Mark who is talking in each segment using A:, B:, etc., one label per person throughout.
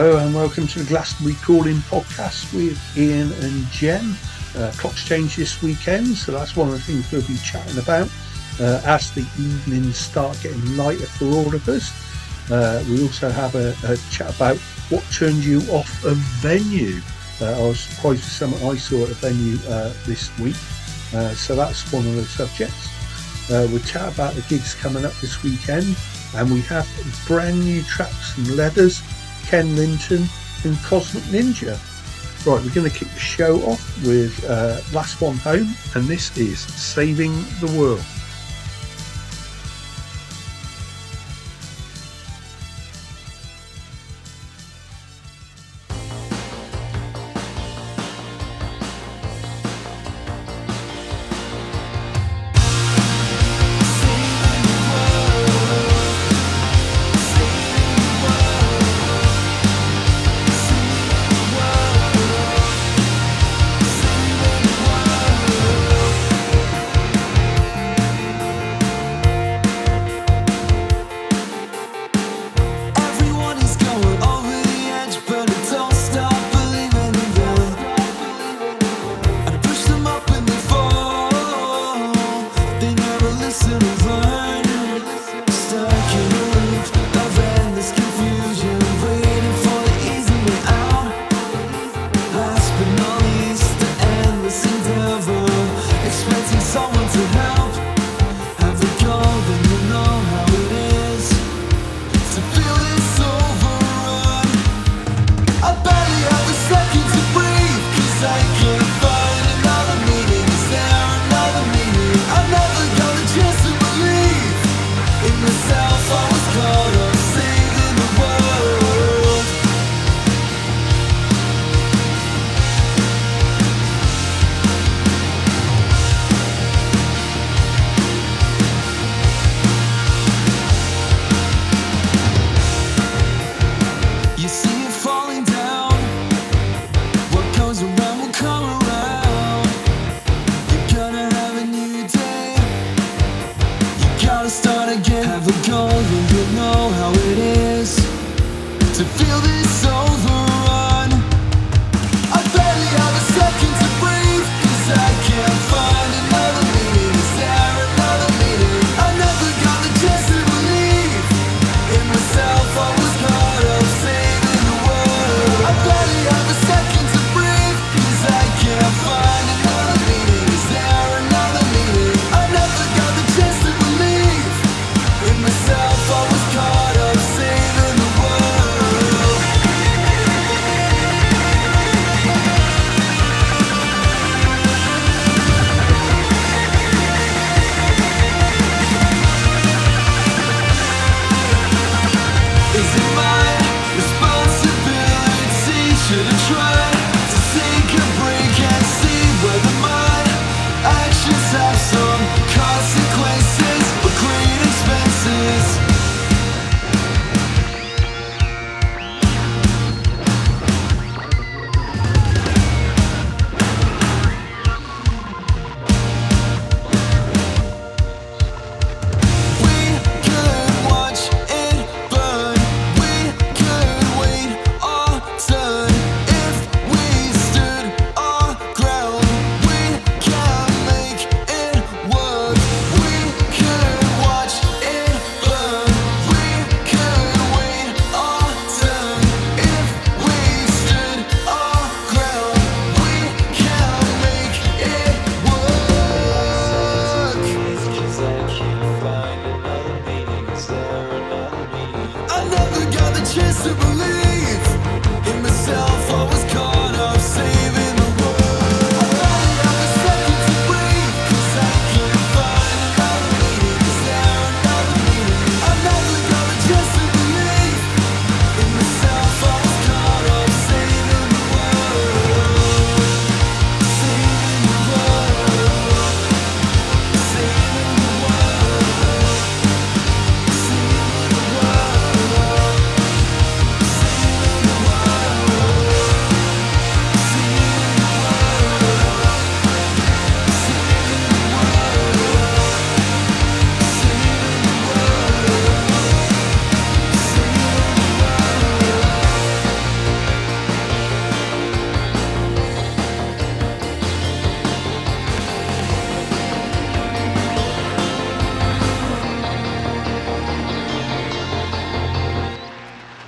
A: Hello and welcome to the Glastonbury Calling podcast with Ian and Jem. Uh, clocks change this weekend, so that's one of the things we'll be chatting about uh, as the evenings start getting lighter for all of us. Uh, we also have a, a, chat about what turned you off a venue. Uh, I was surprised with something I saw at a venue uh, this week, uh, so that's one of the subjects. we'll chat about the gigs coming up this weekend, and we have brand new tracks and leathers Ken Lintern and Cosmic Ninja. Right, we're going to kick the show off with uh, Last One Home, and this is Saving the World.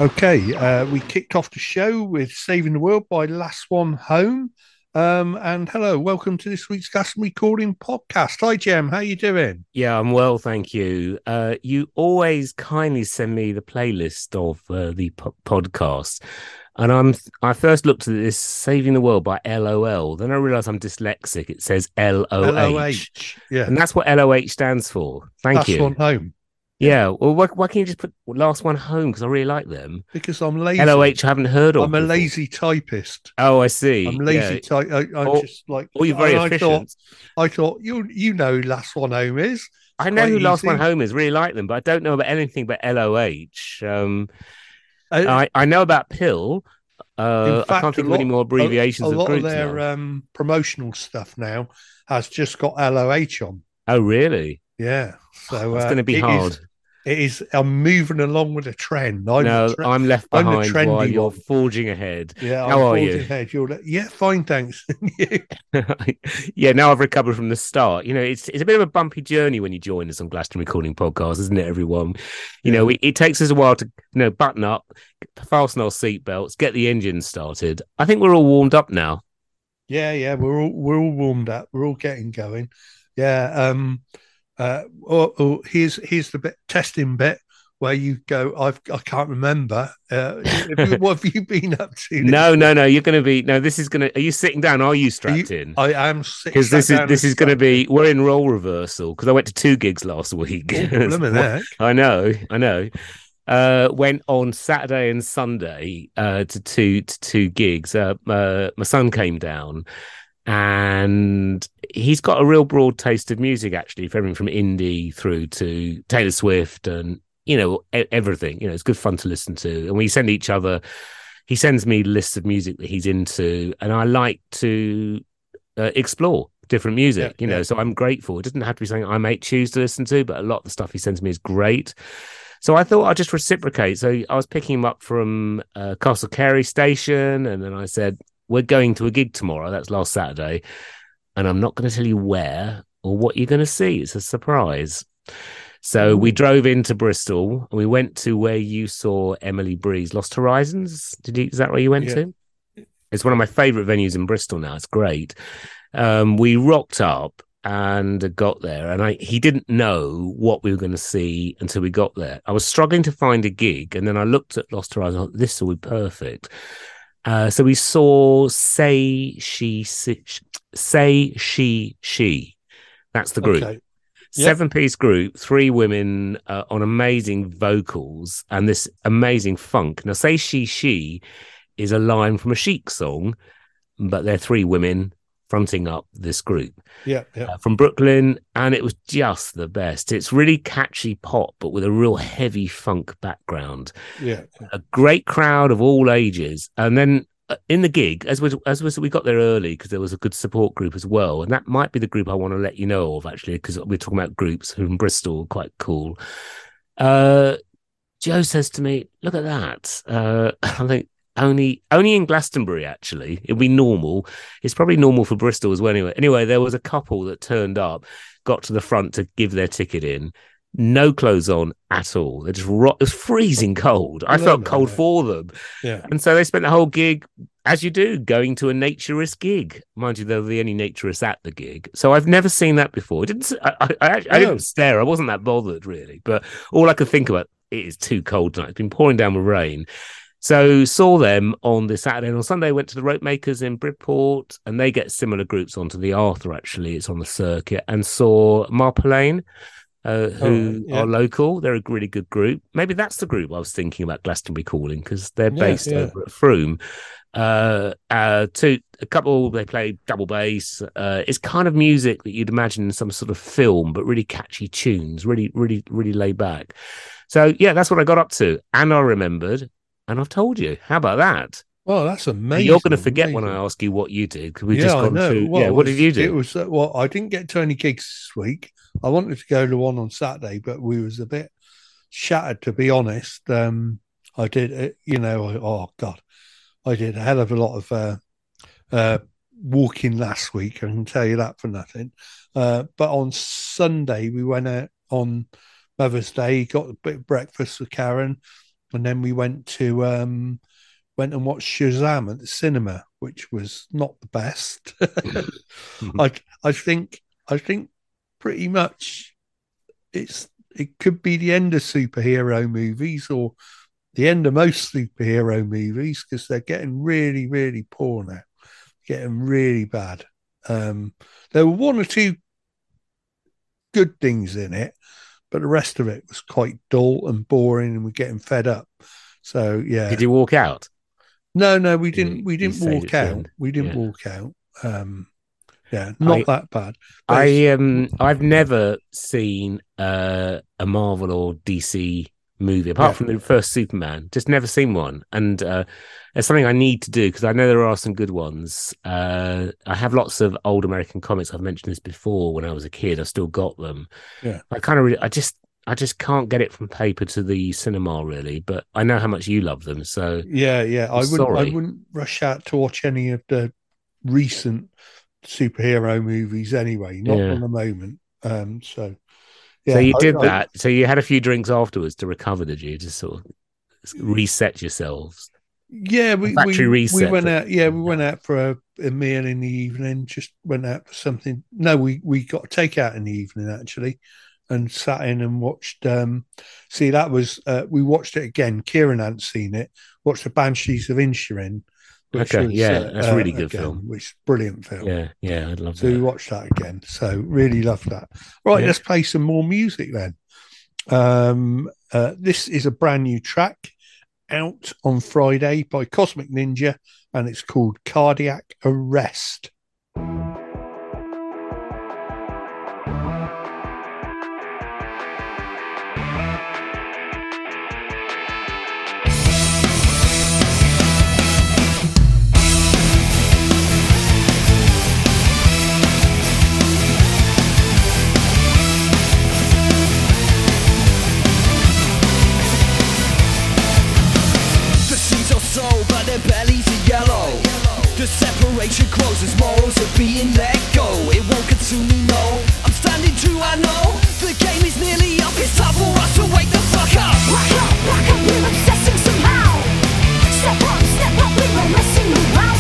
B: Okay, uh, we kicked off the show with Saving the World by Last One Home. Um, and hello, welcome to this week's Glastonbury Calling podcast. Hi, Jem, how are you doing?
C: Yeah, I'm well, thank you. Uh, you always kindly send me the playlist of uh, the po- podcast, and I'm I first looked at this "Saving the World" by LOL. Then I realised I'm dyslexic. It says L O H,
B: yeah,
C: and that's what LOH stands for. Thank
B: Last
C: you.
B: One Home.
C: Yeah, well, why, why can't you just put last one home? Because I really like them.
B: Because I'm lazy.
C: LOH, I haven't heard of.
B: I'm a lazy typist.
C: Oh, I see.
B: I'm lazy
C: Yeah.
B: type. I, I'm
C: Or-
B: just like.
C: Or you're very
B: and I thought,
C: efficient.
B: I thought you you know who Last One Home is.
C: I know who Last One. Home is. Really like them, but I don't know about anything but LOH. Um,
B: Uh,
C: I, I know about Pill. Uh, I can't think
B: a
C: of any more abbreviations
B: a, a
C: of
B: lot of their um, promotional stuff now has just got LOH on.
C: oh, really?
B: Yeah, so
C: It's
B: uh,
C: going to be
B: it is-
C: hard.
B: It is. I'm moving along with a trend. I'm
C: no,
B: tre-
C: I'm left
B: I'm the
C: behind while you're
B: one.
C: forging ahead.
B: yeah.
C: how
B: I'm
C: are you?
B: ahead. You're like, yeah, fine, thanks.
C: Yeah, now I've recovered from the start. You know, it's it's a bit of a bumpy journey when you join us on Glastonbury Calling Podcast, isn't it, everyone? You know, it, it takes us a while to you know button up, fasten our seatbelts, get the engine started. I think we're all warmed up now.
B: yeah, yeah. We're all we're all warmed up. We're all getting going. Yeah. Um. Uh. Oh, oh here's here's the bit testing bit where you go. I've I can't remember. Uh, have you- what have you been up to?
C: No, no, no. You're going to be no. This is going to. Are you sitting down? Are you strapped in?
B: I am.
C: Because this is this is going to be. We're in role reversal because I went to two gigs last week.
B: Oh,
C: I know, I know. Uh, went on Saturday and Sunday uh, to two to two gigs. Uh, uh, my son came down, and he's got a real broad taste of music. Actually, from everything from indie through to Taylor Swift, and you know everything. You know, it's good fun to listen to. And we send each other. He sends me lists of music that he's into, and I like to uh, explore different music.
B: Yeah,
C: you know,
B: yeah.
C: so I'm grateful. It doesn't have to be something I may choose to listen to, but a lot of the stuff he sends me is great. So I thought I'd just reciprocate. So I was picking him up from uh, Castle Cary station, and then I said, "We're going to a gig tomorrow. That's last Saturday, and I'm not going to tell you where or what you're going to see. It's a surprise." So we drove into Bristol, and we went to where you saw Emily Breeze, Lost Horizons. Did you? Is that where you went
B: Yeah.
C: to? It's one of my favourite venues in Bristol now. It's great. Um, we rocked up and got there, and I he didn't know what we were going to see until we got there. I was struggling to find a gig, and then I looked at Lost Horizons. This will be perfect. Uh, so we saw say she Si- say she she. That's the group
B: Okay. Yep.
C: seven piece group, three women uh, on amazing vocals and this amazing funk. Now, say she, she is a line from a chic song, but they're three women fronting up this group
B: Yeah. Yeah.
C: uh, from Brooklyn, and it was just the best. It's really catchy pop, but with a real heavy funk background
B: Yeah.
C: a great crowd of all ages, and then uh, in the gig, as was as we got there early because there was a good support group as well, and that might be the group I want to let you know of actually because we're talking about groups from Bristol, quite cool. Uh, Joe says to me, "Look at that." Uh, I think only only in Glastonbury actually it'd be normal. It's probably normal for Bristol as well. Anyway, anyway, there was a couple that turned up, got to the front to give their ticket in. No clothes on at all. They just ro- it was freezing cold. I felt
B: Blimey,
C: cold
B: yeah.
C: for them.
B: Yeah.
C: And so they spent the whole gig, as you do, going to a naturist gig. Mind you, they were the only naturists at the gig. So I've never seen that before. It didn't I, I, I, I didn't stare. I wasn't that bothered really. But all I could think about it is too cold tonight. It's been pouring down with rain. So saw them on the Saturday and on Sunday went to the Rope Makers in Bridport and they get similar groups onto the Arthur actually. It's on the circuit and saw Ma Polaine. Uh, who
B: right, yeah.
C: are local? They're a really good group. Maybe that's the group I was thinking about Glastonbury calling because they're
B: Yeah,
C: based
B: yeah.
C: over at Frome. Uh, uh, two, a couple, they play double bass. Uh, it's kind of music that you'd imagine in some sort of film, but really catchy tunes, really, really, really laid back. So, yeah, that's what I got up to. And I remembered, and I've told you. How about that?
B: Well, that's amazing.
C: You're going to forget when I ask you what you did because we've
B: yeah,
C: just gone
B: know.
C: through.
B: Well,
C: yeah, what
B: was-
C: did you do?
B: It was uh, well, I didn't get to any gigs this week. I wanted to go to one on Saturday, but we was a bit shattered to be honest. Um, I did, uh, you know, I, oh god, I did a hell of a lot of uh, uh, walking last week. I can tell you that for nothing. Uh, but on Sunday we went out on Mother's Day, got a bit of breakfast with Karen, and then we went to um, went and watched Shazam at the cinema, which was not the best. I I think I think pretty much it's it could be the end of superhero movies or the end of most superhero movies because they're getting really really poor now, getting really bad. Um, there were one or two good things in it, but the rest of it was quite dull and boring, and we're getting fed up. So yeah.
C: Did you walk out?
B: No, no, we didn't. We didn't walk out. We didn't
C: Yeah.
B: walk out. Um, yeah, not
C: I-
B: that bad.
C: I um I've never seen uh, a Marvel or DC movie apart
B: Yeah.
C: from the first Superman. Just never seen one, and uh, it's something I need to do because I know there are some good ones. Uh, I have lots of old American comics. I've mentioned this before. When I was a kid, I still got them.
B: Yeah.
C: I kind of, really, I just, I just can't get it from paper to the cinema really. But I know how much you love them, so
B: yeah, yeah. I
C: I'm
B: wouldn't. I wouldn't rush out to watch any of the recent superhero movies anyway. Not
C: Yeah.
B: on the moment. Um, so yeah.
C: so you did
B: I-
C: that. So you had a few drinks afterwards to recover, did you? Just sort of reset yourselves.
B: Yeah, we we,
C: reset
B: we went out. Yeah, we went out for a, a meal in the evening. Just went out for something. No, we we got a takeout in the evening actually, and sat in and watched. um See, that was uh, we watched it again. Kieran hadn't seen it. Watched the Banshees of Inisherin.
C: Okay, yeah,
B: uh,
C: that's a really good
B: again,
C: film.
B: Which brilliant film.
C: Yeah, yeah, I'd love
B: So we
C: that.
B: watched that again. So really love that. Right,
C: Yeah.
B: let's play some more music then. Um, uh, this is a brand new track out on Friday by Cosmic Ninja, and it's called Cardiac Arrest.
D: The separation as morals are being let go. It won't consume me, no. I'm standing true, I know. The game is nearly up. It's time for us to wake the fuck up.
E: Rock up, rock up, we're obsessing somehow. Step up, step up, we're not messing around.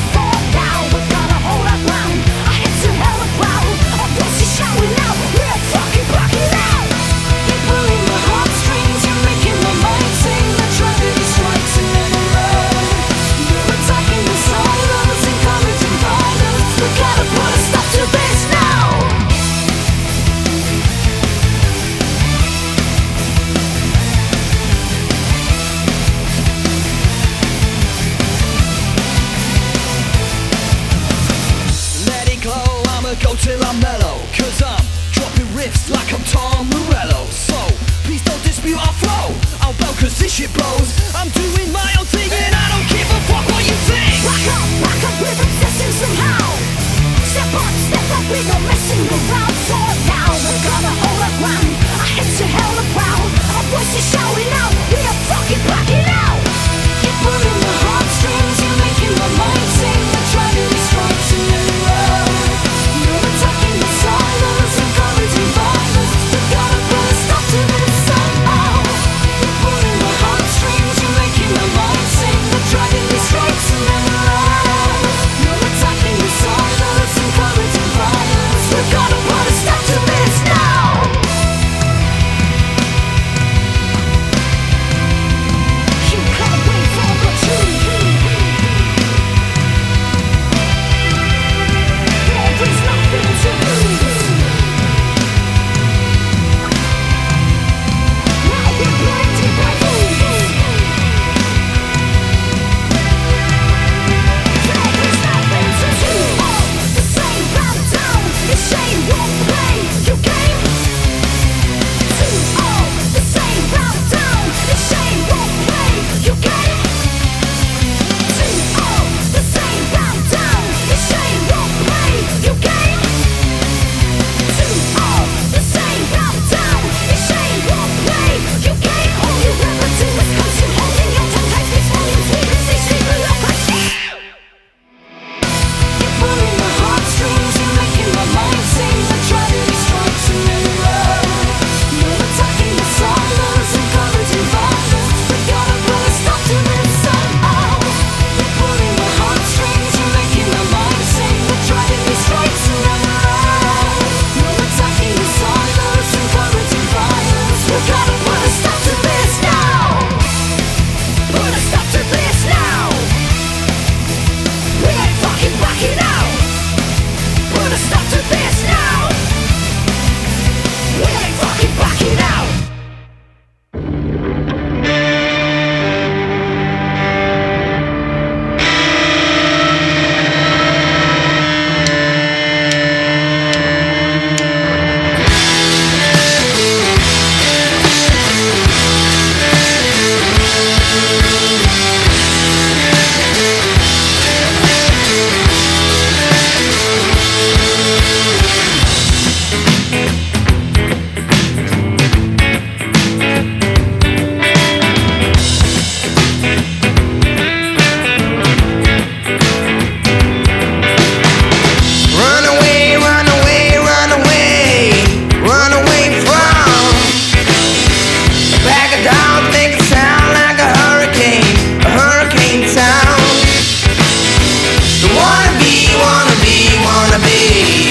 F: me.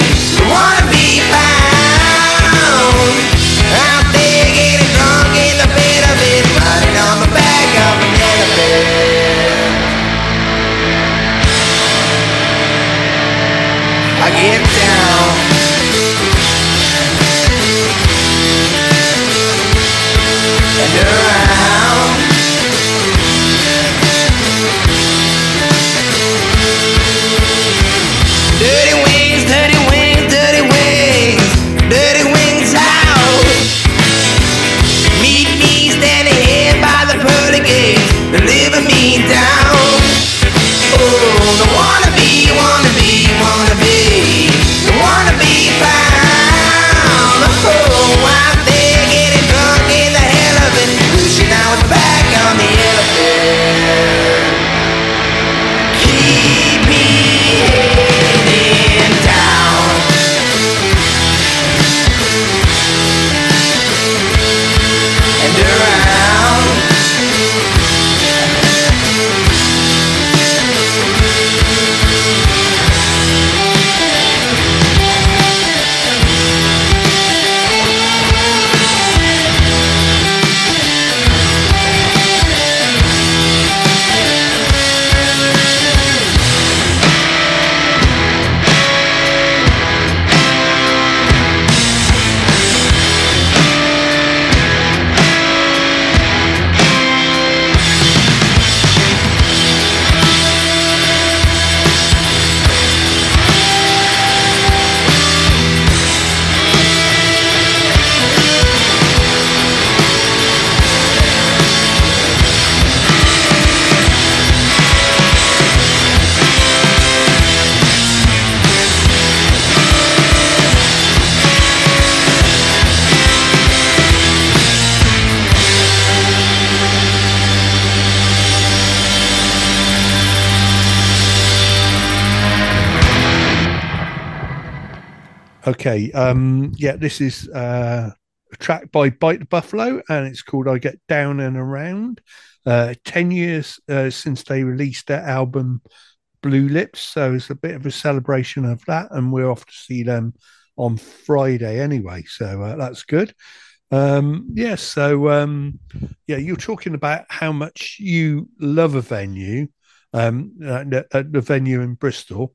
B: Okay. Um, yeah, this is uh, a track by Bite the Buffalo, and it's called "I Get Down and Around." Uh, Ten years uh, since they released their album Blue Lips, so it's a bit of a celebration of that, and we're off to see them on Friday anyway, so uh, that's good. Um, yes, so um, yeah, you're talking about how much you love a venue, um, at the venue in Bristol.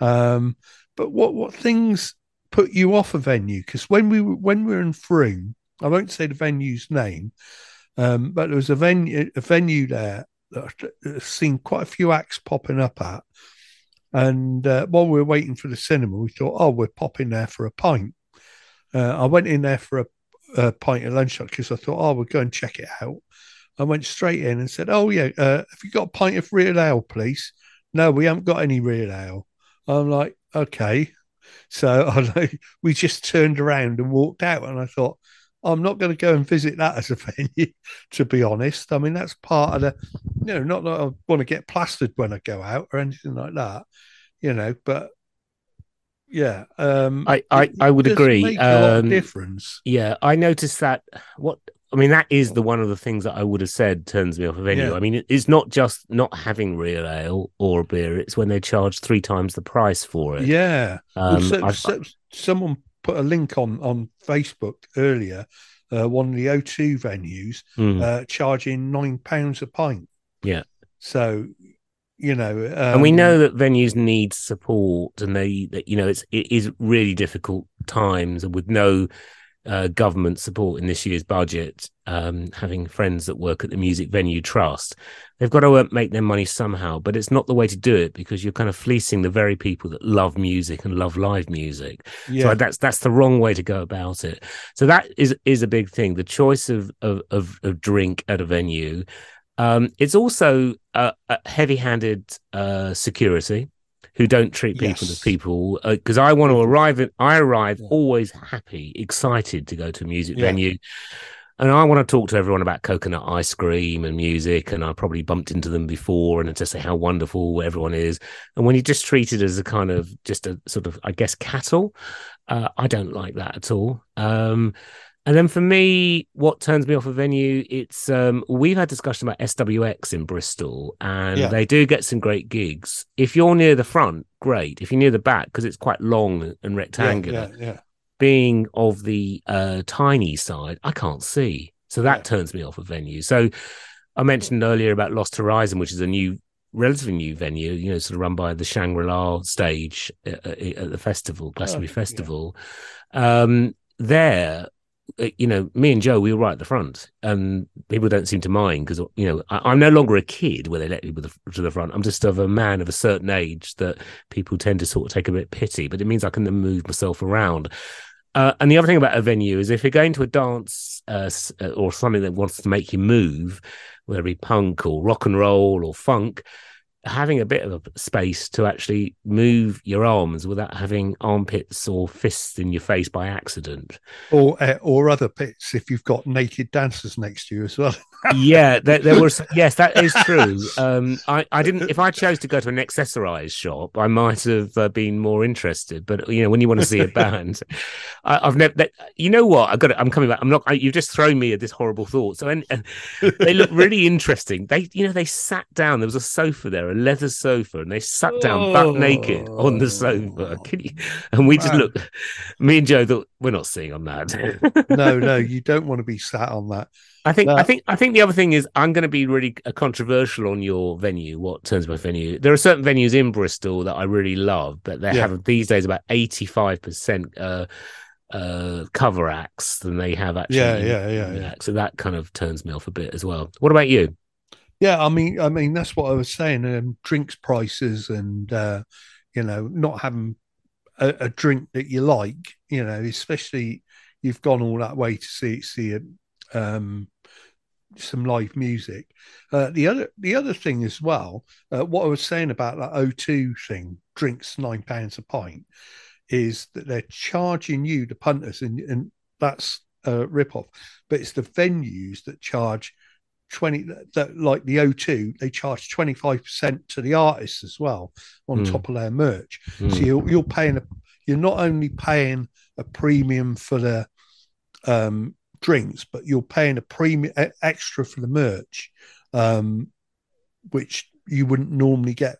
B: Um, but what what things put you off a venue? Because when we were- when we were in Frome, I won't say the venue's name, um, but there was a venue a venue there that I've seen quite a few acts popping up at. And uh, while we were waiting for the cinema, we thought, oh, we're popping there for a pint. Uh, I went in there for a, a pint of lunch because I thought, oh, we'll go and check it out. I went straight in and said, oh, yeah, uh, have you got a pint of real ale, please? No, we haven't got any real ale. I'm like, okay. So I, we just turned around and walked out. And I thought, I'm not going to go and visit that as a venue, to be honest. I mean, that's part of the, you know, not that I want to get plastered when I go out or anything like that, you know, but yeah. Um,
C: I- I- I would agree.
B: Make a lot of
C: Um,
B: difference.
C: Yeah, I noticed that. What I mean, that is the one of the things that I would have said turns me off a venue.
B: Yeah.
C: I mean, it's not just not having real ale or a beer; it's when they charge three times the price for it.
B: Yeah. Well,
C: um,
B: so-
C: I've-
B: so- someone put a link on on Facebook earlier. Uh, one of the O2 venues
C: Mm.
B: uh, charging nine pounds a pint.
C: Yeah.
B: So, you know, um,
C: and we know that venues need support, and they, that you know, it's it is really difficult times, and with no uh, government support in this year's budget, um, having friends that work at the Music Venue Trust, they've got to make their money somehow. But it's not the way to do it because you're kind of fleecing the very people that love music and love live music.
B: yeah,
C: So that's that's the wrong way to go about it. So that is is a big thing. The choice of of of, of drink at a venue. Um, it's also a, a heavy-handed uh, security who don't treat people
B: Yes.
C: as people. Because I want to arrive at I arrive
B: Yeah.
C: always happy, excited to go to a music
B: Yeah.
C: venue. And I want to talk to everyone about coconut ice cream and music. And I probably bumped into them before and to say how wonderful everyone is. And when you're just treated as a kind of just a sort of, I guess, cattle, uh, I don't like that at all. Um, and then for me, what turns me off a venue, it's um, we've had discussion about SWX in Bristol, and
B: Yeah.
C: they do get some great gigs. If you're near the front, great. If you're near the back, because it's quite long and rectangular,
B: yeah, yeah.
C: being of the uh, tiny side, I can't see. So that turns me off a venue. So I mentioned earlier about Lost Horizon, which is a new relatively new venue, you know, sort of run by the Shangri La stage at, at the festival, Glastonbury
B: Oh.
C: Festival. Um, there, uh, you know, me and Joe, we were right at the front, and people don't seem to mind because you know I, I'm no longer a kid where they let the, to the front. I'm just of a man of a certain age that people tend to sort of take a bit pity, but it means I can then move myself around. Uh, and the other thing about a venue is if you're going to a dance uh, uh, or something that wants to make you move, whether it be punk or rock and roll or funk, having a bit of a space to actually move your arms without having armpits or fists in your face by accident.
B: or uh, or other pits if you've got naked dancers next to you as well.
C: yeah, there, there was. Yes, that is true. Um, I, I didn't. If I chose to go to an accessorized shop, I might have uh, been more interested. But you know, when you want to see a band, I, I've never. That, you know what? I got. It. I'm coming back. I'm not. I, you've just thrown me at this horrible thought. So, and, and they look really interesting. They, you know, they sat down. There was a sofa there, a leather sofa, and they sat down butt naked on the sofa. Can you, and we just
B: Man.
C: looked. Me and Joe thought we're not seeing on that.
B: no, no, you don't want to be sat on that.
C: I think
B: No.
C: I think I think the other thing is I'm going to be really uh, controversial on your venue. What turns my venue? There are certain venues in Bristol that I really love, but they
B: Yeah.
C: have these days about 85 percent uh, uh, cover acts than they have actually.
B: Yeah, yeah, yeah, yeah.
C: acts. So that kind of turns me off a bit as well. What about you?
B: Yeah, I mean, I mean that's what I was saying. Um, drinks prices and uh, you know not having a, a drink that you like. You know, especially you've gone all that way to see see um, some live music. Uh, the other the other thing as well, uh, what I was saying about that O2 thing, drinks nine pounds a pint, is that they're charging you the punters, and and that's a rip off. But it's the venues that charge 20 that, like the O2 they charge 25% to the artists as well on
C: Mm.
B: top of their merch so
C: Mm.
B: you're, you're paying a you're not only paying a premium for the um drinks but you're paying a premium extra for the merch um which you wouldn't normally get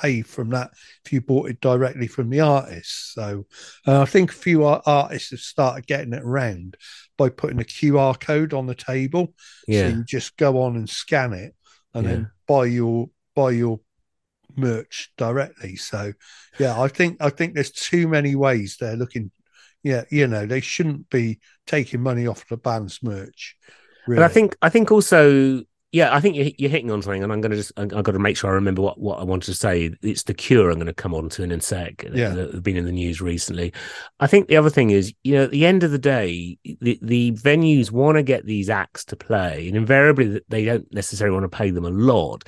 B: paid from that if you bought it directly from the artist. so uh, i think a few artists have started getting it around by putting a qr code on the table
C: Yeah,
B: so you just go on and scan it and
C: Yeah.
B: then buy your buy your merch directly. So yeah, I think I think there's too many ways they're looking yeah, you know, they shouldn't be taking money off the band's merch. Really.
C: But I think I think also yeah, I think you're, you're hitting on something, and I'm going to just I- I've got to make sure I remember what, what I wanted to say. It's the Cure. I'm going to come on to in a sec.
B: Yeah.
C: that have been in the news recently. I think the other thing is, you know, at the end of the day, the, the venues want to get these acts to play, and invariably they don't necessarily want to pay them a lot.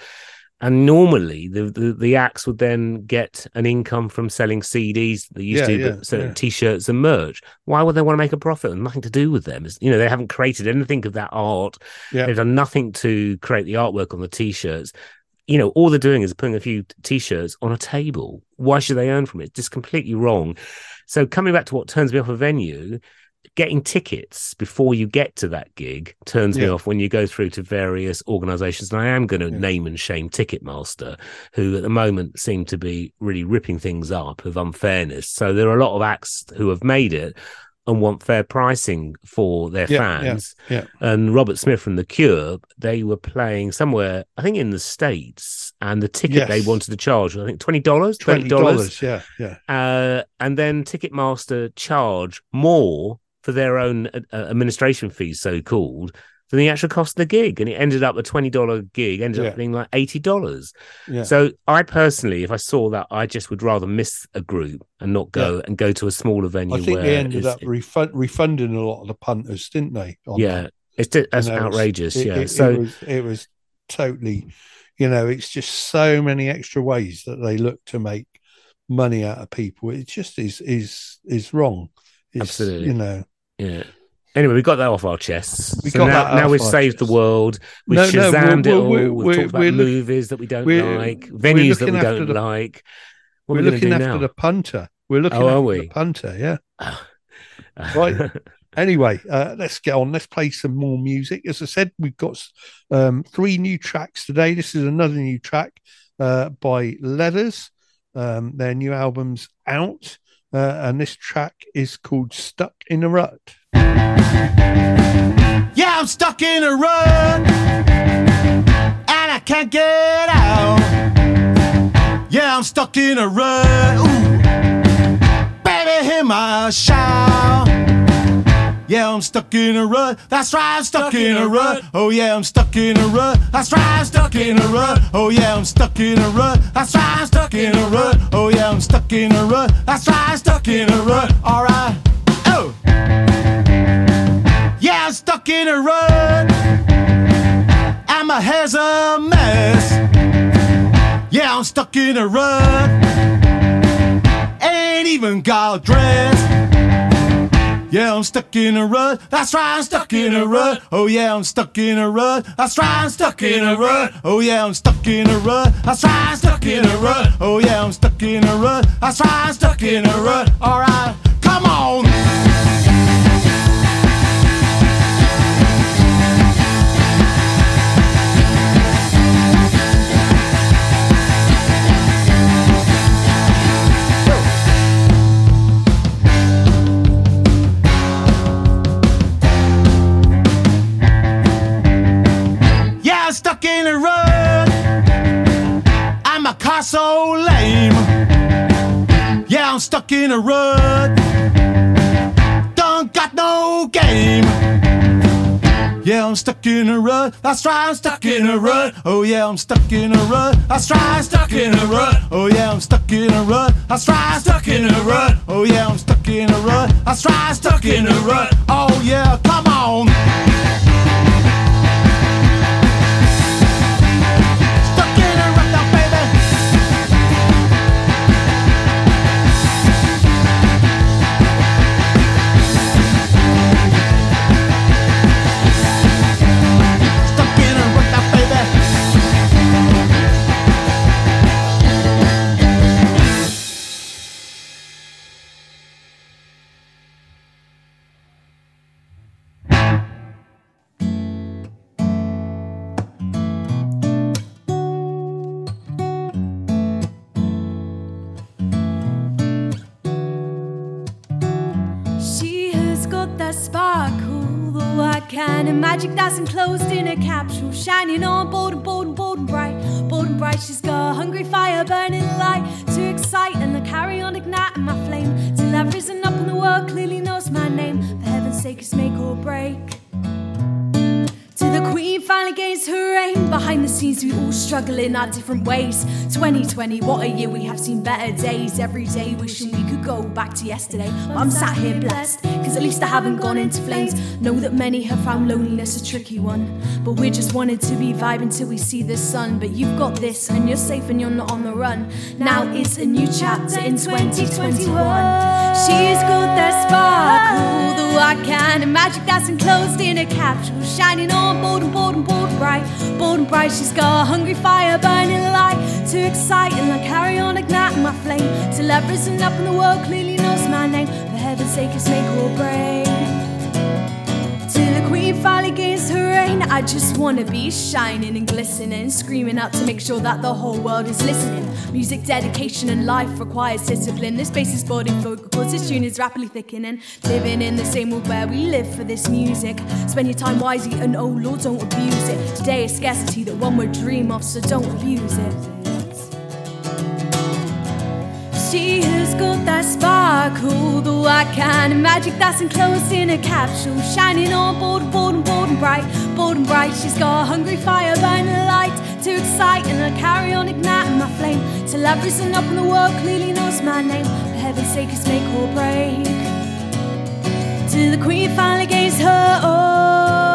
C: And normally, the, the, the acts would then get an income from selling CDs. They used
B: Yeah,
C: to,
B: yeah,
C: but
B: yeah.
C: T-shirts and merch. Why would they want to make a profit? And nothing to do with them. It's- You know, they haven't created anything of that art.
B: Yeah.
C: They've done nothing to create the artwork on the T-shirts. You know, all they're doing is putting a few T-shirts on a table. Why should they earn from it? It's just completely wrong. So coming back to what turns me off a venue, getting tickets before you get to that gig turns me off when you go through to various organizations. And I am going to
B: Yeah.
C: name and shame Ticketmaster, who at the moment seem to be really ripping things up of unfairness. So there are a lot of acts who have made it and want fair pricing for their
B: Yeah, yeah,
C: fans.
B: yeah.
C: And Robert Smith from The Cure, they were playing somewhere, I think in the States, and the ticket
B: Yes.
C: they wanted to charge, I think $20,
B: twenty
C: $30.
B: dollars, yeah, yeah.
C: Uh, and then Ticketmaster charge more for their own uh, uh, administration fees, so called, than the actual cost of the gig. And it ended up a $20 gig, ended
B: Yeah.
C: up being like $80.
B: Yeah.
C: So I personally, if I saw that, I just would rather miss a group and not go and go to a smaller venue.
B: I think
C: where
B: they ended up refund, refunding a lot of the punters, didn't they?
C: yeah,
B: that?
C: it's that's
B: You know,
C: outrageous.
B: it-
C: yeah.
B: it,
C: so
B: it was, it was totally, you know, it's just so many extra ways that they look to make money out of people. It just is is is wrong. It's,
C: Absolutely.
B: you know.
C: Yeah. Anyway, we got that off our chests.
B: We
C: so
B: got
C: now,
B: that
C: now we've saved the world. We've
B: No, no,
C: shazammed
B: we're-
C: it all.
B: we're-
C: We've talked about
B: look-
C: movies that we don't like,
B: we're
C: venues that we don't
B: the-
C: like. What
B: We're
C: we
B: looking after
C: do
B: the punter. We're looking
C: Oh,
B: after
C: we?
B: the punter, yeah.
C: now?
B: Right. Anyway, uh, let's get on. Let's play some more music. As I said, we've got um, three new tracks today. This is another new track uh, by Leathers. Um, their new album's out, uh, and this track is called "Stuck in a Rut."
G: Yeah, I'm stuck in a rut. And I can't get out. Yeah, I'm stuck in a rut. Ooh. Baby, hear my shout. Yeah, I'm stuck in a rut. That's right, I'm stuck, in, a rut. Oh yeah, I'm stuck in a rut. That's right, I'm stuck in a rut. Oh yeah, I'm stuck in a rut. That's right, I'm stuck in a rut. Oh yeah, I'm stuck in a rut. That's right, I'm stuck in a rut. Alright. Oh. Yeah, I'm stuck in a rut. And my hair's a mess. Yeah, I'm stuck in a rut. Ain't even got a dress. Yeah, I'm stuck in a rut. That's right, I'm stuck in a rut. Oh yeah, I'm stuck in a rut. That's right, I'm stuck in a rut. Oh yeah, I'm stuck in a rut. That's right, I'm stuck in a rut. Oh yeah, I'm stuck in a rut. That's right, I'm stuck in a rut. Alright, come on. I'm a rut. I'm a car so lame. Yeah, I'm stuck in a rut. Don't got no game. Yeah, I'm stuck in a rut. That's right, I'm stuck in a rut. Oh yeah, I'm stuck in a rut. That's right, I'm stuck in a rut. Oh yeah, I'm stuck in a rut. That's right, I'm stuck in a rut. Oh yeah, I'm stuck in a rut. That's right, I'm stuck in a rut. Oh yeah, come on.
H: Magic that's enclosed in a capsule, shining on bold and bold and bold and bright, bold and bright. She's got a hungry fire burning light to excite and to carry on igniting my flame till I've risen up and the world clearly knows my name. For heaven's sake, it's make or break. The queen finally gains her reign. Behind the scenes, we all struggle in our different ways. 2020, what a year we have seen better days. Every day wishing we could go back to yesterday. But I'm sat here blessed, cause at least I haven't gone into flames. Know that many have found loneliness a tricky one. But we're just wanted to be vibing till we see the sun. But you've got this, and you're safe and you're not on the run. Now it's a new chapter in 2021. She's got that sparkle, white kind of magic that's enclosed in a capsule, shining on bold and bold and bold bright, bold and bright. She's got a hungry fire burning light Too exciting, I carry on igniting my flame till I've risen up and the world clearly knows my name. For heaven's sake, it's make or break. Finally gains her reign, I just wanna be shining and glistening, screaming out to make sure that the whole world is listening. Music dedication and life requires discipline. This space is body folk, cause this tune is rapidly thickening. Living in the same world where we live for this music. Spend your time wisely and oh Lord, don't abuse it. Today is scarcity that one would dream of, so don't abuse it. She has got that sparkle, the white kind of magic that's enclosed in a capsule, shining on bold, bold and and bright, bold and bright. She's got a hungry fire burning light to excite, and I carry on igniting my flame till I've risen up and the world clearly knows my name. For heaven's sake, it's make or break. Till the queen finally gains her own.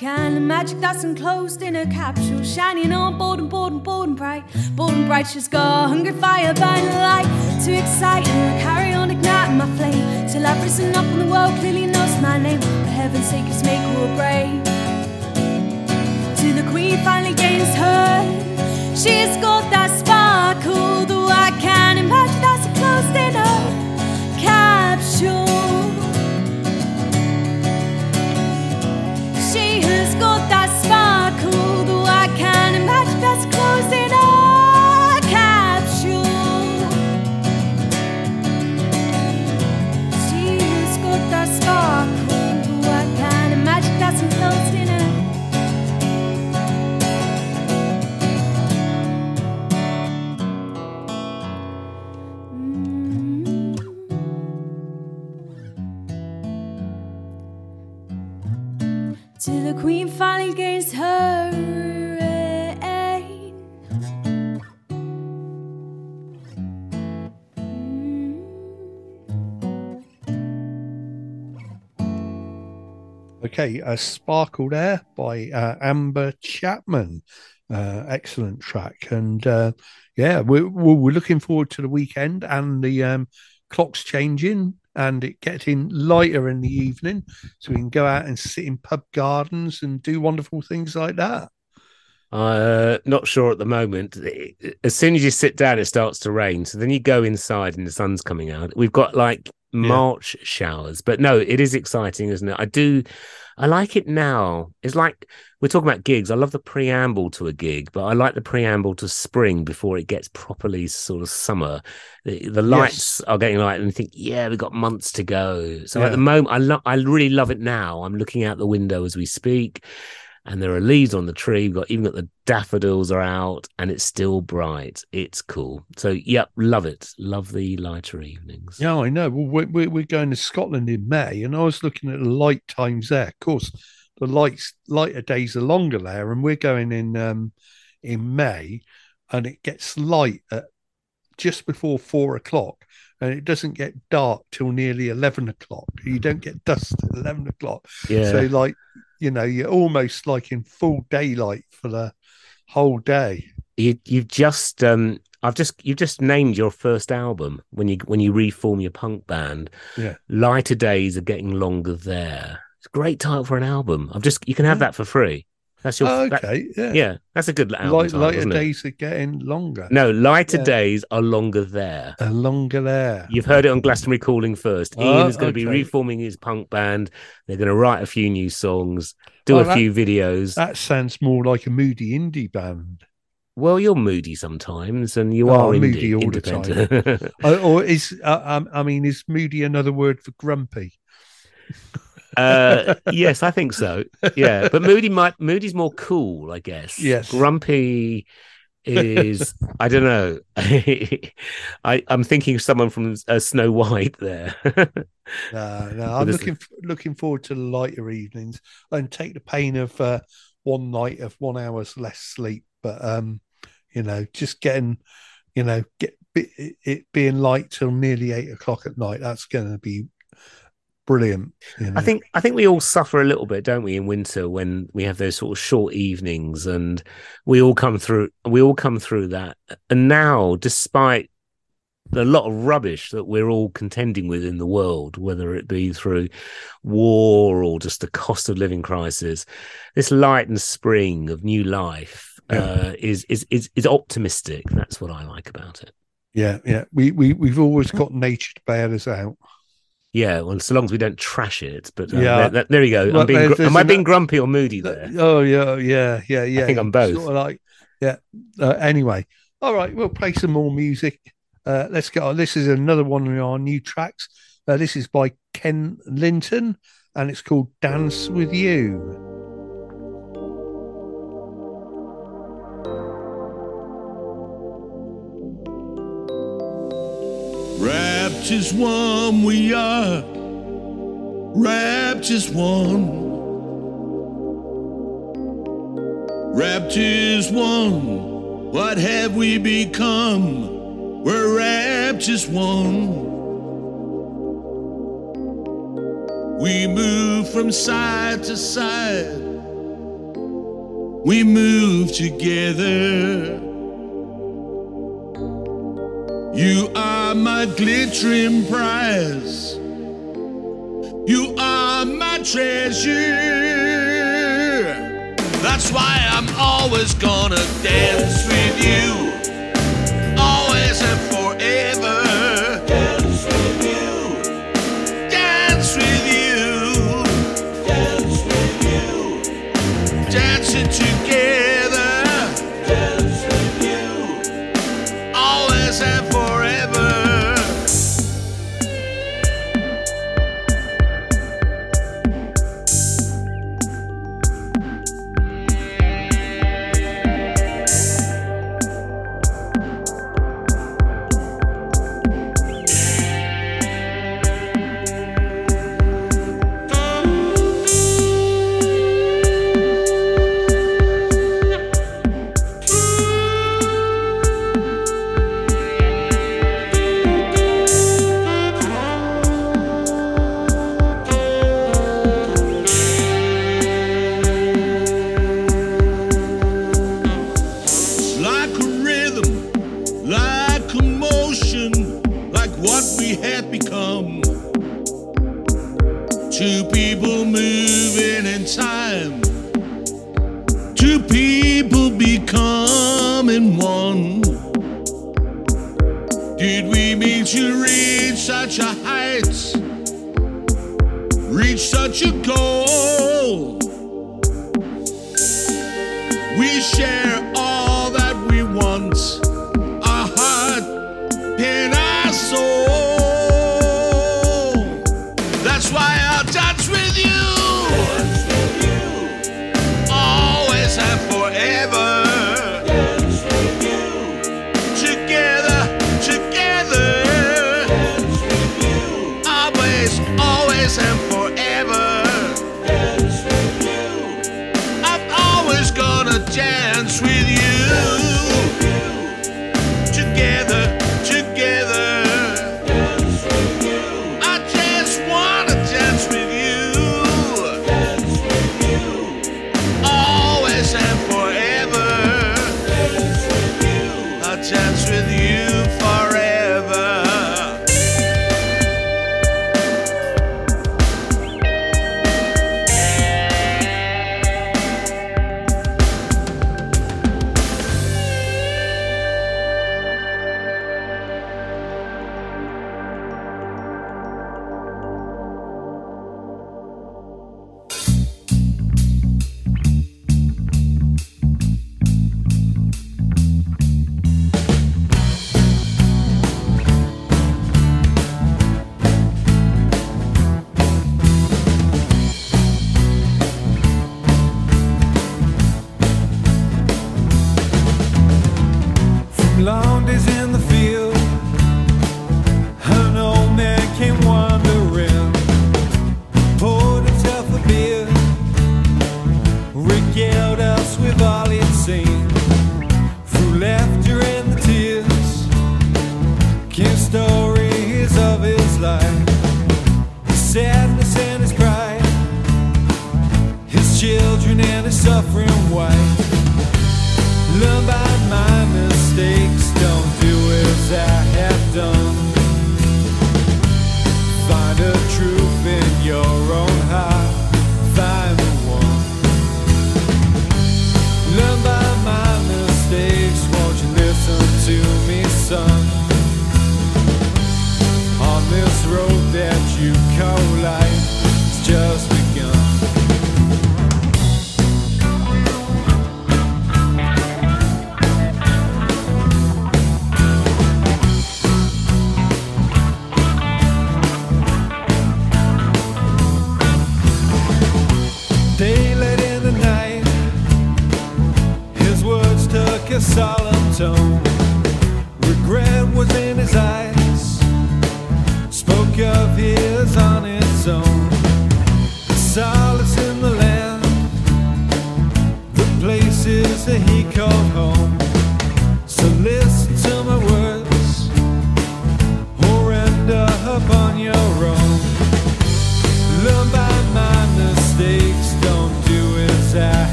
H: The white kind magic that's enclosed in a capsule, shining on bold and bold and bold and bright, bold and bright. She's got a hungry fire burning light to excite and I carry on igniting my flame till I've risen up and the world clearly knows my name. For heaven's sake, it's make or break. Till the queen finally gains her, she's got that sparkle, the white kind till
B: Okay, a Sparkle there by uh, Amber Chapman. Uh, excellent track. And uh, yeah, we're, we're looking forward to the weekend and the um, clocks changing and it getting lighter in the evening so we can go out and sit in pub gardens and do wonderful things like that.
C: Uh, not sure at the moment. As soon as you sit down, it starts to rain. So then you go inside and the sun's coming out. We've got like March showers, but no, it is exciting, isn't it? I do, I like it now. It's like we're talking about gigs. I love the preamble to a gig, but I like the preamble to spring before it gets properly sort of summer. The, the lights are getting light, and you think, yeah, we've got months to go. So at the moment, I love, I really love it now. I'm looking out the window as we speak and there are leaves on the tree. We've got even got the daffodils are out, and it's still bright. It's cool. So, yep, love it. Love the lighter evenings.
B: Yeah, I know. Well, we're, we're going to Scotland in May, and I was looking at the light times there. Of course, the lights lighter days are longer there, and we're going in um in May, and it gets light at just before four o'clock, and it doesn't get dark till nearly eleven o'clock. You don't get dusk at eleven o'clock.
C: yeah.
B: So, like, you know, you're almost like in full daylight for the whole day.
C: you you've just um I've just you've just named your first album when you when you reform your punk band.
B: Yeah.
C: Lighter days are getting longer there. It's a great title for an album. I've just you can have
B: Yeah.
C: that for free. That's your
B: Oh,
C: that-
B: okay, yeah.
C: yeah, that's a good album
B: Light, lighter days are getting longer.
C: No, lighter
B: Yeah.
C: days are longer there.
B: Are longer there.
C: You've heard it on Glastonbury Calling first.
B: Oh,
C: Ian is going to be reforming his punk band. They're going to write a few new songs, do
B: Oh,
C: a
B: that-
C: few videos.
B: That sounds more like a moody indie band.
C: well, you're moody sometimes, and you
B: Oh,
C: are
B: moody all the time. Uh, or is uh, um, I mean, is moody another word for grumpy?
C: Uh, yes, I think so. Yeah, but moody might moody's more cool, I guess.
B: Yes.
C: grumpy is I don't know. I I'm thinking of someone from uh, Snow White there.
B: No, no. I'm looking looking forward to lighter evenings and take the pain of uh, one night of one hour's less sleep. But um, you know, just getting, you know, get it, it being light till nearly eight o'clock at night. That's going to be brilliant. You know?
C: I think I think we all suffer a little bit, don't we, in winter when we have those sort of short evenings, and we all come through. We all come through that. And now, despite the lot of rubbish that we're all contending with in the world, whether it be through war or just the cost of living crisis, this light and spring of new life uh, is, is is is optimistic. That's what I like about it.
B: yeah, yeah. We we we've always got nature to bail us out.
C: Yeah, well, so long as we don't trash it. But uh,
B: Yeah.
C: there, there- there you go.
B: Well,
C: I'm being, am I being grumpy or moody there?
B: Oh yeah, yeah, yeah, yeah.
C: I think I'm both.
B: Sort of like, yeah. Uh, anyway, all right, we'll play some more music. Uh, let's go. This is another one of our new tracks. Uh, this is by Ken Lintern, and it's called "Dance with You."
I: As one we are, as one. As one, what have we become? We're as one. We move from side to side, we move together. You are my glittering prize. You are my treasure. That's why I'm always gonna dance with you.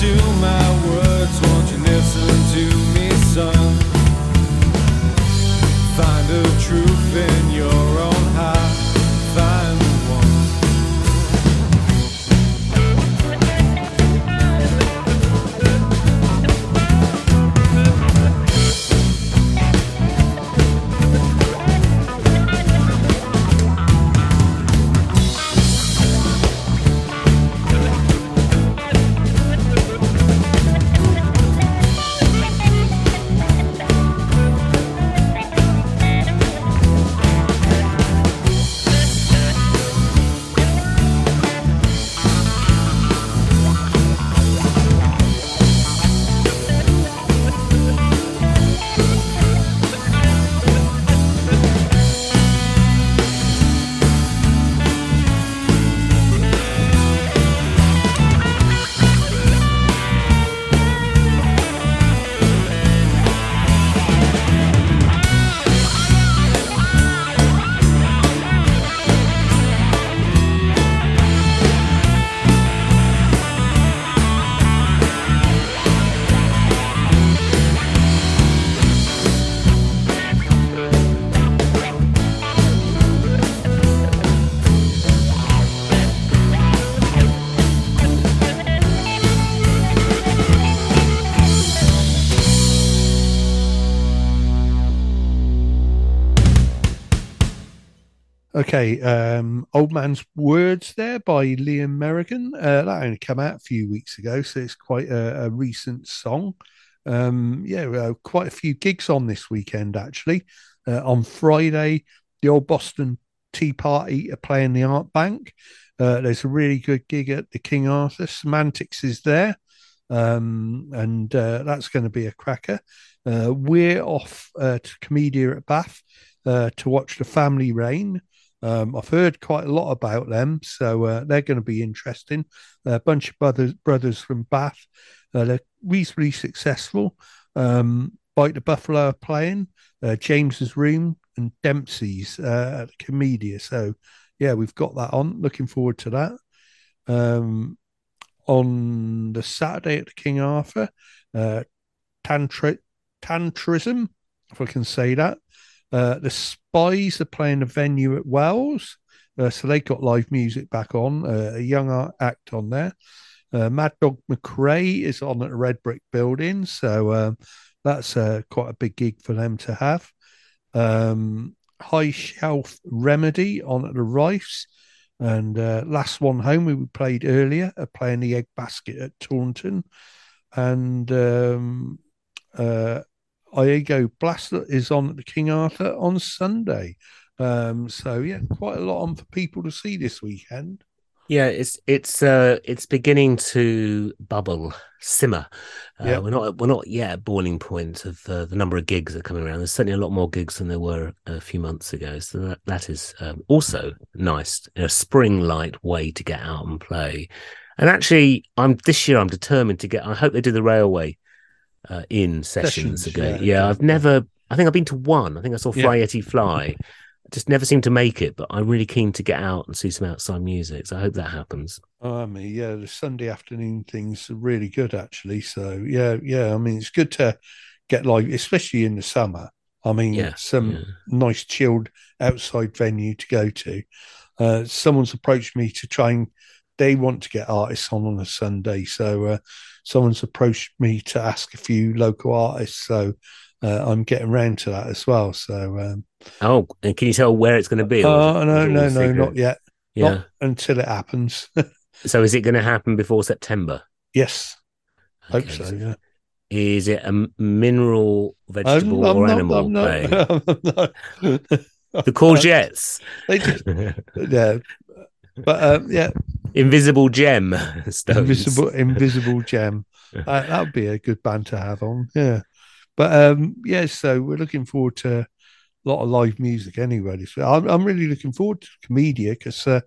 J: to
K: my words, won't you listen to me, son? Find the truth in
B: Okay, um, Old Man's Words there by Liam Merrigan. Uh, that only came out a few weeks ago, so it's quite a, a recent song. Um, yeah, uh, quite a few gigs on this weekend actually. Uh, on Friday, the Old Boston Tea Party are playing the Art Bank. Uh, there's a really good gig at the King Arthur. Samantics is there, um, and uh, that's going to be a cracker. Uh, we're off uh, to Komedia at Bath uh, to watch the Family Rain. Um, I've heard quite a lot about them, so uh, they're going to be interesting. A bunch of brothers brothers from Bath. Uh, they're reasonably successful. Um, Bite the Buffalo are playing. Uh, James's Room and Dempsey's uh, at the Komedia. So yeah, we've got that on. Looking forward to that. Um, on the Saturday at the King Arthur, uh, Tantra- Tantrism, if I can say that. Uh, the Spies are playing a venue at Wells, uh, so they got live music back on. Uh, a young act on there. Uh, Mad Dog Mcrea is on at the Red Brick Building, so um, that's uh, quite a big gig for them to have. Um, High Shelf Remedy on at the Rice. And last one home we played earlier, playing the Egg Basket at Taunton. And um, uh, Iago Blaster is on the King Arthur on Sunday. Um, so yeah, quite a lot on for people to see this weekend.
C: Yeah, it's it's uh it's beginning to bubble, simmer. Uh,
B: Yeah.
C: We're not we're not yet at boiling point of uh, the number of gigs that are coming around. There's certainly a lot more gigs than there were a few months ago. So that that is um, also nice, a spring light way to get out and play. And actually, I'm this year I'm determined to get. I hope they do the railway uh, in sessions,
B: Sessions,
C: again.
B: yeah,
C: Yeah, I've never. I think I've been to one. I think I saw
B: Yeah.
C: Fly Yeti Fly. Just never seem to make it, but I'm really keen to get out and see some outside music. So I hope that happens.
B: Oh, I mean, yeah, the Sunday afternoon things are really good actually. So yeah, yeah. I mean, it's good to get live, especially in the summer. I mean,
C: Yeah,
B: some
C: yeah.
B: nice chilled outside venue to go to. Uh, someone's approached me to try and they want to get artists on on a Sunday, so uh, someone's approached me to ask a few local artists. So uh, I'm getting round to that as well. So um,
C: Oh, and can you tell where it's going to be?
B: oh
C: it-
B: no, no, no, not yet.
C: Yeah.
B: Not until it happens.
C: So is it going to happen before September?
B: yes, hope
C: Okay,
B: so. Yeah.
C: Is it a mineral, vegetable,
B: I'm- I'm
C: or
B: not-
C: animal?
B: I'm not-
C: play?
B: I'm not-
C: The courgettes,
B: They just, yeah, but um, yeah,
C: invisible gem stones.
B: invisible, invisible gem. Uh, that would be a good band to have on. Yeah, but um, yeah, so we're looking forward to a lot of live music anyway. this week. I'm, I'm really looking forward to Komedia because uh,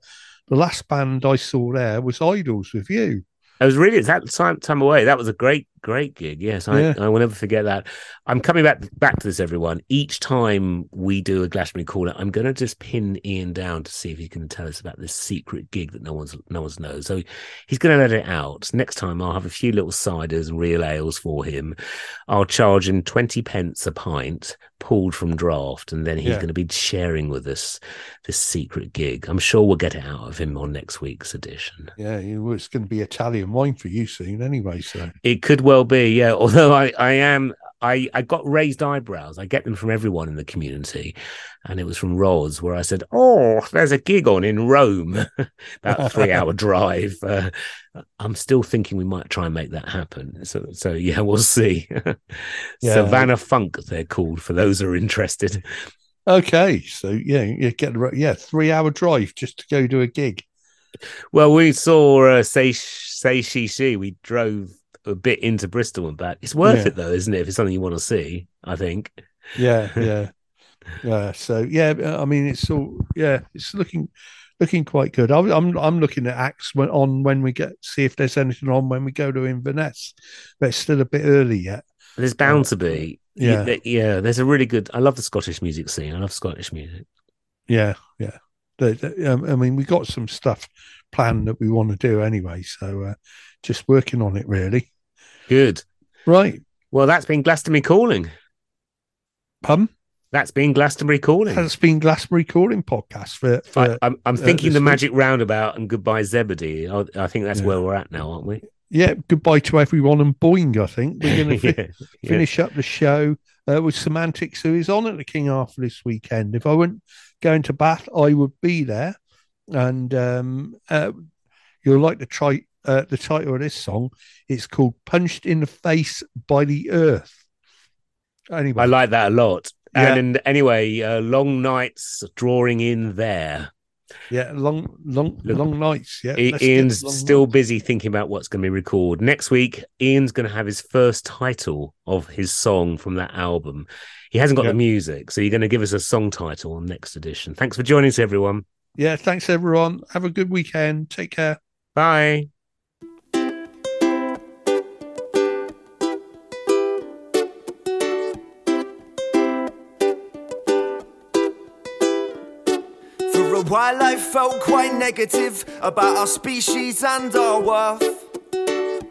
B: the last band I saw there was Idols with you.
C: I was really that time time away. That was a great, great gig. Yes, I,
B: Yeah.
C: I will never forget that. I'm coming back back to this, everyone. Each time we do a Glastonbury caller, I'm going to just pin Ian down to see if he can tell us about this secret gig that no one's no one's knows. So he's going to let it out. Next time, I'll have a few little ciders and real ales for him. I'll charge him twenty pence a pint, pulled from draft, and then he's
B: Yeah.
C: going to be sharing with us this secret gig. I'm sure we'll get it out of him on next week's edition.
B: Yeah, it's going to be Italian wine for you soon anyway. So
C: It could well be, yeah. Although I, I am, I, I got raised eyebrows. I get them from everyone in the community, and it was from Roz where I said, "Oh, there's a gig on in Rome, about a three-hour drive." Uh, I'm still thinking we might try and make that happen. So, so yeah, we'll see.
B: Yeah.
C: Savannah Funk, they're called for those who are interested.
B: okay, so yeah, you get the yeah three hour drive just to go to a gig.
C: Well, we saw uh, say say she she. We drove a bit into Bristol and back. It's worth
B: Yeah.
C: it though, isn't it? If it's something you want to see, I think.
B: Yeah, yeah, yeah. So yeah, I mean, it's all yeah, it's looking looking quite good. I'm I'm, I'm looking at acts when, on when we get see if there's anything on when we go to Inverness, but it's still a bit early yet.
C: There's bound to be.
B: yeah.
C: Yeah. yeah. There's a really good. I love the Scottish music scene. I love Scottish music.
B: Yeah, yeah. The, the, um, I mean, we got some stuff planned that we want to do anyway, so uh, just working on it really.
C: Good.
B: Right,
C: Well, that's been Glastonbury calling.
B: pum.
C: That's been Glastonbury calling.
B: That's been Glastonbury calling podcast for for
C: I, I'm, I'm thinking
B: this
C: the
B: week.
C: magic roundabout and goodbye Zebedee. I, I think that's
B: Yeah.
C: where we're at now, aren't we?
B: yeah. Goodbye to everyone and Boeing. I think we're going to
C: yeah,
B: finish up the show uh, with Samantics, who is on at the King Arthur this weekend. If I weren't going to Bath, I would be there. And um, uh, you'll like the, tri- uh, the title of this song. It's called Punched in the Face by the Earth. Anyway,
C: I like that a lot.
B: Yeah.
C: And anyway, uh, long nights drawing in there.
B: yeah, long, long, long nights. Yeah, let's
C: Ian's still
B: nights.
C: busy thinking about what's going to be recorded. Next week, Ian's going to have his first title of his song from that album. He hasn't got
B: Yeah.
C: the music, so you're going to give us a song title on next edition. Thanks for joining us, everyone.
B: Yeah, thanks everyone. Have a good weekend. Take care.
C: Bye.
F: While I felt quite negative about our species and our worth.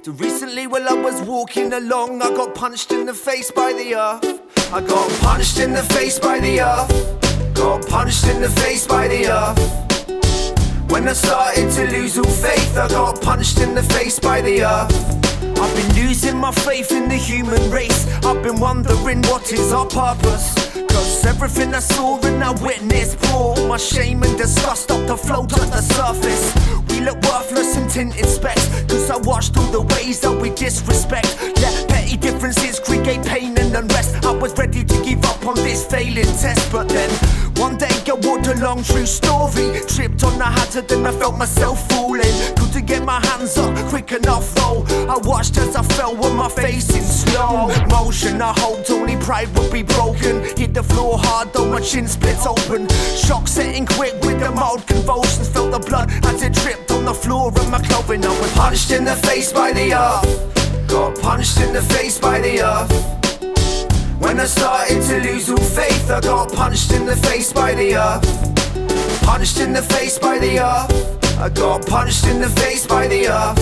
F: To recently, while I was walking along, I got punched in the face by the earth. I got punched in the face by the earth. Got punched in the face by the earth. When I started to lose all faith, I got punched in the face by the earth. I've been losing my faith in the human race. I've been wondering what is our purpose. Cause everything I saw and I witnessed brought my shame and disgust up to float at the surface. We look worthless in tinted specs. Cause I watched all the ways that we disrespect. Let petty differences create pain and unrest. I was ready to give up on this failing test. But then one day I walked along, true story. Tripped on a hazard and I felt myself falling. Couldn't get my hands up quick enough though. I watched as I fell with my face in slow motion. I hoped only pride would be broken. Hit the floor hard though my chin splits open. Shock setting quick with the mild convulsions. Felt the blood as it dripped on the floor of my clothing. I was punched in the face by the earth. Got punched in the face by the earth. When I started to lose all faith, I got punched in the face by the earth. Punched in the face by the earth. I got punched in the face by the earth.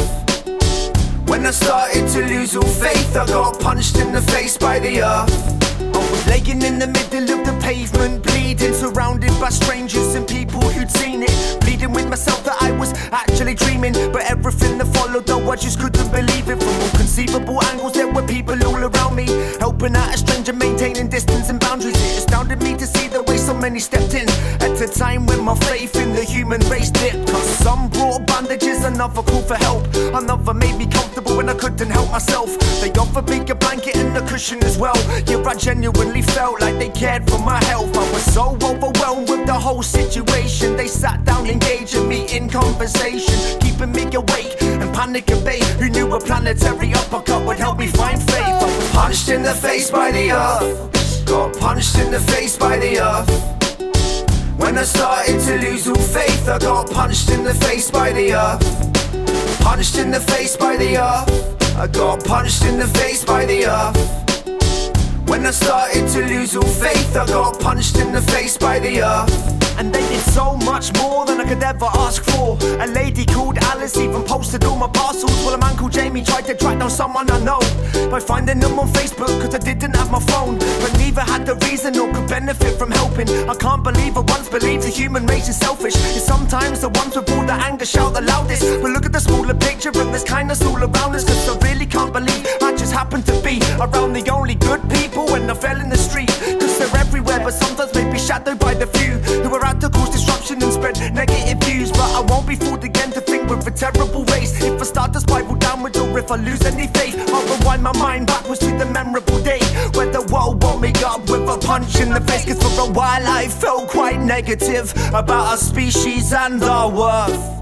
F: When I started to lose all faith, I got punched in the face by the earth. I was laying in the middle of the pavement, bleeding, surrounded by strangers and people who'd seen it. Bleeding with myself that I was actually dreaming, but everything that followed, though, I just couldn't believe it. From all conceivable angles, there were people all around me, helping out a stranger, maintaining distance and boundaries. It astounded me to see the way so many stepped in at a time when my faith in the human race dipped. Cause some brought bandages, another called for help, another made me comfortable when I couldn't help myself. They offered me a blanket and a cushion as well. Yeah, I genuinely felt like they cared for my health. I was so overwhelmed with the whole situation. They sat down, engaging me in conversation, keeping me awake and panic at bay. Who knew a planetary uppercut would help me find faith? Was punched in the face by the earth. Got punched in the face by the earth. When I started to lose all faith, I got punched in the face by the earth. Punched in the face by the earth. I got punched in the face by the earth. When I started to lose all faith, I got punched in the face by the earth. And they did so much more than I could ever ask for. A lady called Alice even posted all my parcels. While a man called Jamie tried to track down someone I know by finding them on Facebook, cause I didn't have my phone. But neither had the reason or could benefit from helping. I can't believe I once believed the human race is selfish. It's sometimes the ones with all the anger shout the loudest. But look at the smaller picture and there's kindness all around us. Cause I really can't believe I just happen to be around the only good people when I fell in the street. Cause they're everywhere, but sometimes maybe shadowed by the few who are and spread negative views. But I won't be fooled again to think we're a terrible race. If I start to spiral downwards or if I lose any faith, I'll rewind my mind backwards to the memorable day where the world woke me up with a punch in the face. Cause for a while I felt quite negative about our species and our worth.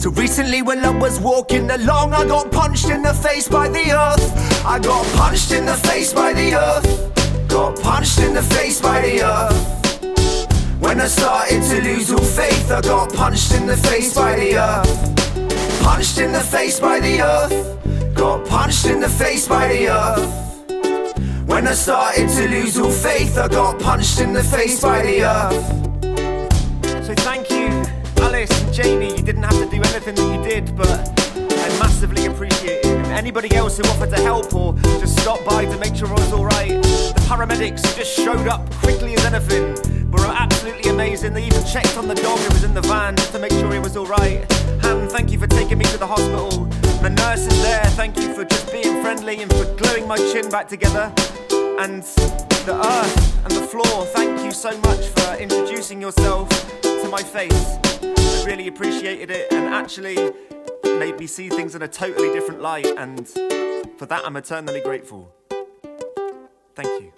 F: Till recently, when I was walking along, I got punched in the face by the earth. I got punched in the face by the earth. Got punched in the face by the earth. When I started to lose all faith, I got punched in the face by the earth. Punched in the face by the earth. Got punched in the face by the earth. When I started to lose all faith, I got punched in the face by the earth. So thank you, Alice and Jamie. You didn't have to do anything that you did, but I massively appreciate it. And anybody else who offered to help or just stopped by to make sure I was alright. The paramedics who just showed up quickly as anything were absolutely amazing. They even checked on the dog who was in the van just to make sure he was alright. Han, thank you for taking me to the hospital. The nurses there, thank you for just being friendly and for gluing my chin back together. And the earth and the floor, thank you so much for introducing yourself to my face. I really appreciated it and actually made me see things in a totally different light, and for that I'm eternally grateful. Thank you.